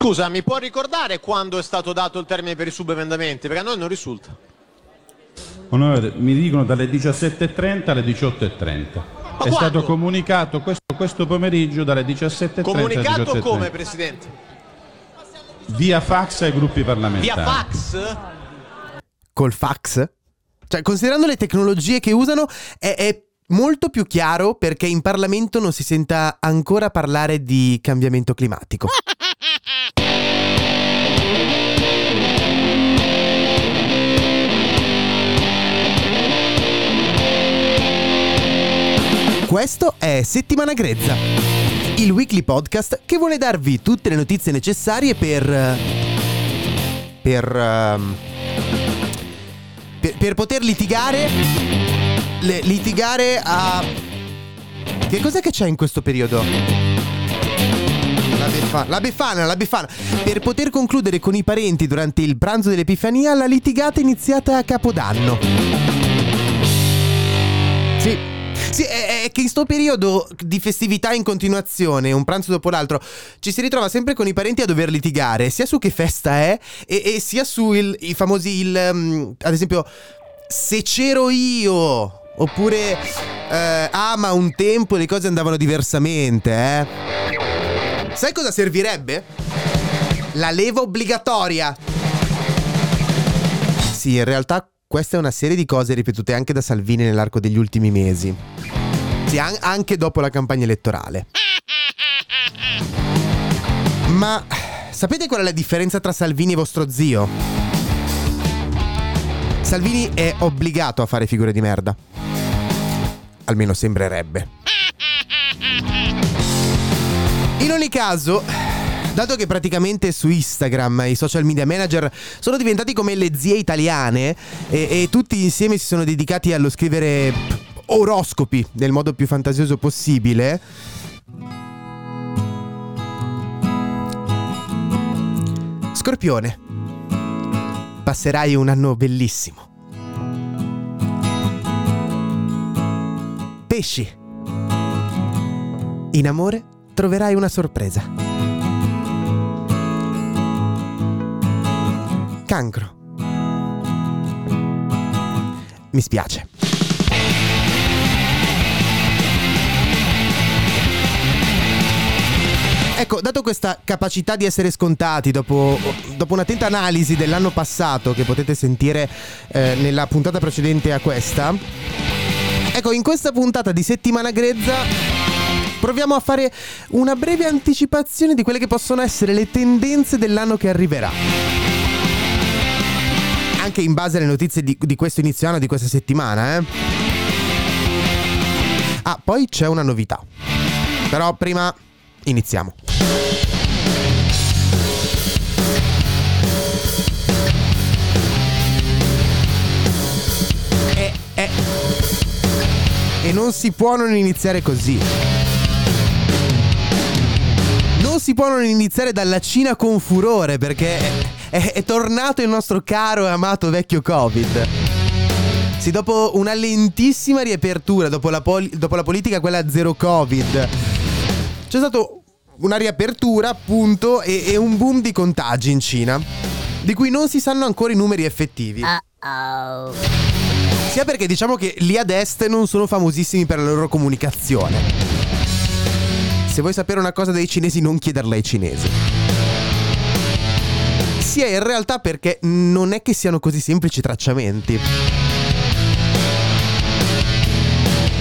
Scusa, mi può ricordare quando è stato dato il termine per i subemendamenti? Perché a noi non risulta. Onorevole, mi dicono dalle 17.30 alle 18.30. È quando? stato comunicato questo, questo pomeriggio dalle 17.30 alle Comunicato 18.30. come, Presidente? Via fax ai gruppi parlamentari. Via fax? Col fax? Cioè, considerando le tecnologie che usano, è, è molto più chiaro perché in Parlamento non si senta ancora parlare di cambiamento climatico. Questo è Settimana Grezza, il weekly podcast che vuole darvi tutte le notizie necessarie per... per... ehm, per, per poter litigare le- litigare a che cos'è che c'è in questo periodo? La befana, la befana. Per poter concludere con i parenti durante il pranzo dell'Epifania la litigata iniziata a Capodanno. Sì. È, è che in sto periodo di festività in continuazione, un pranzo dopo l'altro, ci si ritrova sempre con i parenti a dover litigare, sia su che festa è, e, e sia su il- i famosi, il, um, ad esempio, se c'ero io, oppure, eh, ah ma un tempo le cose andavano diversamente, eh. Sai cosa servirebbe? La leva obbligatoria. Sì, in realtà questa è una serie di cose ripetute anche da Salvini nell'arco degli ultimi mesi. Sì, an- anche dopo la campagna elettorale. Ma sapete qual è la differenza tra Salvini e vostro zio? Salvini è obbligato a fare figure di merda. Almeno sembrerebbe. In ogni caso, dato che praticamente su Instagram i social media manager sono diventati come le zie italiane e, e tutti insieme si sono dedicati allo scrivere oroscopi nel modo più fantasioso possibile. Scorpione, passerai un anno bellissimo. Pesci, in amore troverai una sorpresa. Cancro. Mi spiace. Ecco, dato questa capacità di essere scontati dopo, dopo un'attenta analisi dell'anno passato che potete sentire eh, nella puntata precedente a questa, ecco, in questa puntata di settimana grezza proviamo a fare una breve anticipazione di quelle che possono essere le tendenze dell'anno che arriverà. Anche in base alle notizie di, di questo inizio anno, di questa settimana, eh. Ah, poi c'è una novità. Però prima iniziamo. E, e, e non si può non iniziare così. Non si può non iniziare dalla Cina con furore perché è, è- tornato il nostro caro e amato vecchio Covid. Sì, dopo una lentissima riapertura, dopo la, poli- dopo la politica quella zero Covid, c'è stato una riapertura appunto e, e un boom di contagi in Cina, di cui non si sanno ancora i numeri effettivi. Sia perché diciamo che lì ad est non sono famosissimi per la loro comunicazione. Se vuoi sapere una cosa dei cinesi non chiederla ai cinesi. Sia in realtà perché non è che siano così semplici i tracciamenti.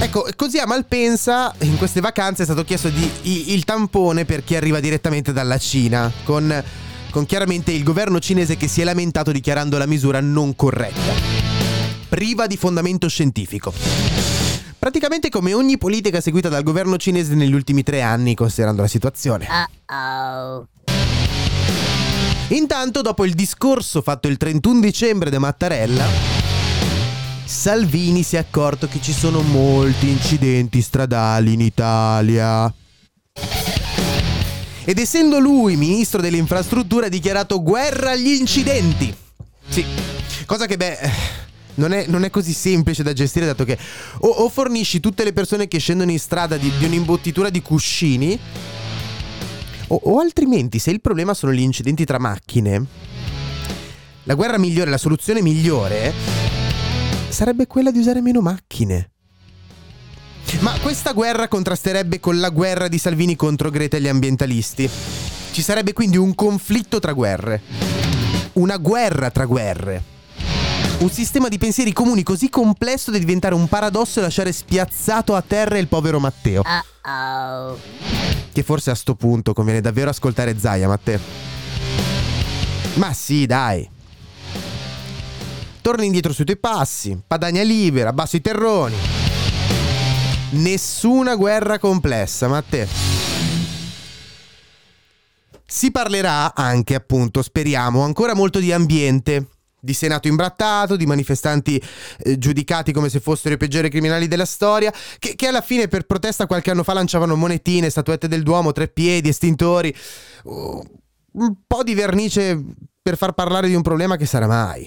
Ecco, così a Malpensa in queste vacanze è stato chiesto di- i- il tampone per chi arriva direttamente dalla Cina, con, con chiaramente il governo cinese che si è lamentato dichiarando la misura non corretta, priva di fondamento scientifico. Praticamente come ogni politica seguita dal governo cinese negli ultimi tre anni, considerando la situazione. Intanto, dopo il discorso fatto il 31 dicembre da Mattarella, Salvini si è accorto che ci sono molti incidenti stradali in Italia. Ed essendo lui ministro delle infrastrutture ha dichiarato guerra agli incidenti. Sì, cosa che beh non è, non è, così semplice da gestire dato che o, o, fornisci tutte le persone che scendono in strada di, di un'imbottitura di cuscini o, o, altrimenti se il problema sono gli incidenti tra macchine la guerra migliore, la soluzione migliore sarebbe quella di usare meno macchine. Ma questa guerra contrasterebbe con la guerra di Salvini contro Greta e gli ambientalisti. Ci sarebbe quindi un conflitto tra guerre. Una guerra tra guerre. Un sistema di pensieri comuni così complesso da diventare un paradosso e lasciare spiazzato a terra il povero Matteo. Uh-oh. Che forse a sto punto conviene davvero ascoltare Zaya, Matteo. Ma sì, dai. Torna indietro sui tuoi passi, padagna libera, abbasso i terroni. Nessuna guerra complessa, Matteo. Si parlerà anche, appunto, speriamo, ancora molto di ambiente, di Senato imbrattato, di manifestanti eh, giudicati come se fossero i peggiori criminali della storia, che, che, alla fine per protesta qualche anno fa lanciavano monetine, statuette del Duomo, tre piedi, estintori, uh, un po' di vernice per far parlare di un problema che sarà mai.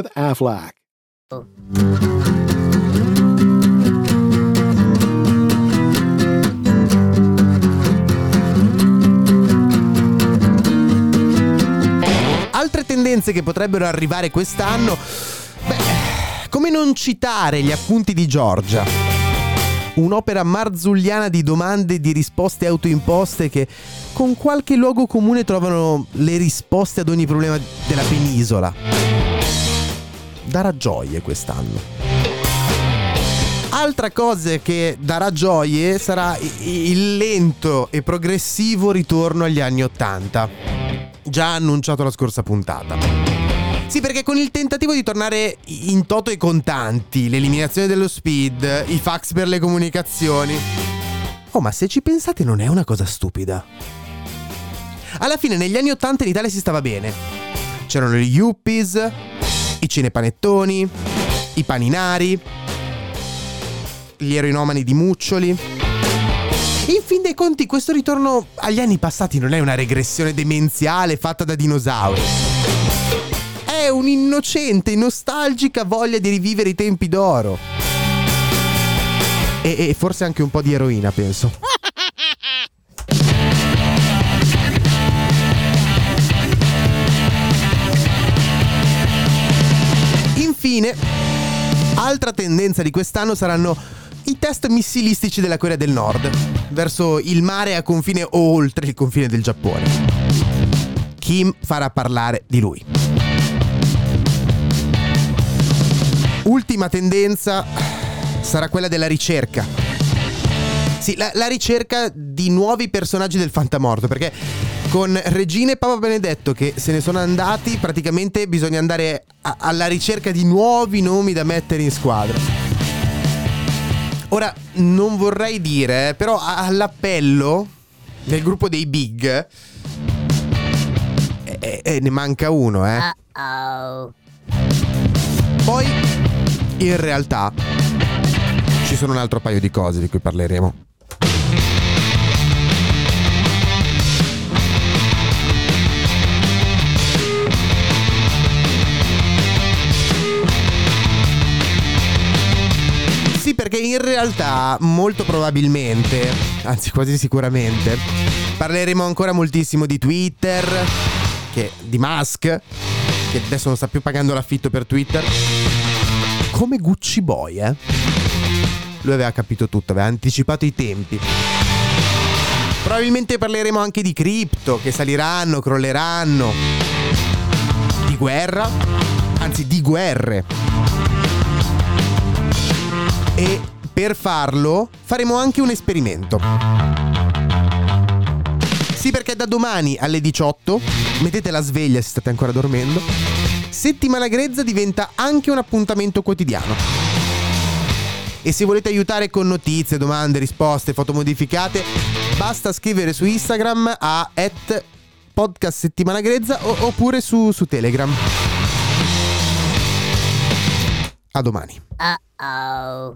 AFLAC. Altre tendenze che potrebbero arrivare quest'anno, beh, come non citare gli appunti di Giorgia? un'opera marzulliana di domande e di risposte autoimposte che con qualche luogo comune trovano le risposte ad ogni problema della penisola. Darà gioie quest'anno. Altra cosa che darà gioie sarà il lento e progressivo ritorno agli anni Ottanta, già annunciato la scorsa puntata. Sì, perché con il tentativo di tornare in toto i contanti, l'eliminazione dello speed, i fax per le comunicazioni. Oh, ma se ci pensate non è una cosa stupida. Alla fine negli anni Ottanta in Italia si stava bene. C'erano gli yuppies, i cinepanettoni, i paninari, gli eroinomani di Muccioli. In fin dei conti, questo ritorno agli anni passati non è una regressione demenziale fatta da dinosauri è un'innocente, nostalgica voglia di rivivere i tempi d'oro. E, e forse anche un po' di eroina, penso. Infine, altra tendenza di quest'anno saranno i test missilistici della Corea del Nord, verso il mare a confine o oltre il confine del Giappone. Kim farà parlare di lui. Ultima tendenza sarà quella della ricerca. Sì, la, la ricerca di nuovi personaggi del fantamorto, perché con Regina e Papa Benedetto che se ne sono andati, praticamente bisogna andare a, alla ricerca di nuovi nomi da mettere in squadra. Ora, non vorrei dire, però all'appello del gruppo dei big eh, eh, ne manca uno, eh. Uh-oh. Poi in realtà ci sono un altro paio di cose di cui parleremo. Realtà molto probabilmente, anzi quasi sicuramente, parleremo ancora moltissimo di Twitter, che, di Musk, che adesso non sta più pagando l'affitto per Twitter come Gucci Boy, eh? Lui aveva capito tutto, aveva anticipato i tempi. Probabilmente parleremo anche di cripto, che saliranno, crolleranno. guerra, anzi di guerre. E per farlo faremo anche un esperimento. Sì, perché da domani alle 18, mettete la sveglia se state ancora dormendo, settimana grezza diventa anche un appuntamento quotidiano. E se volete aiutare con notizie, domande, risposte, foto modificate, basta scrivere su Instagram a podcast settimana grezza oppure su, su Telegram. A domani. Uh-oh.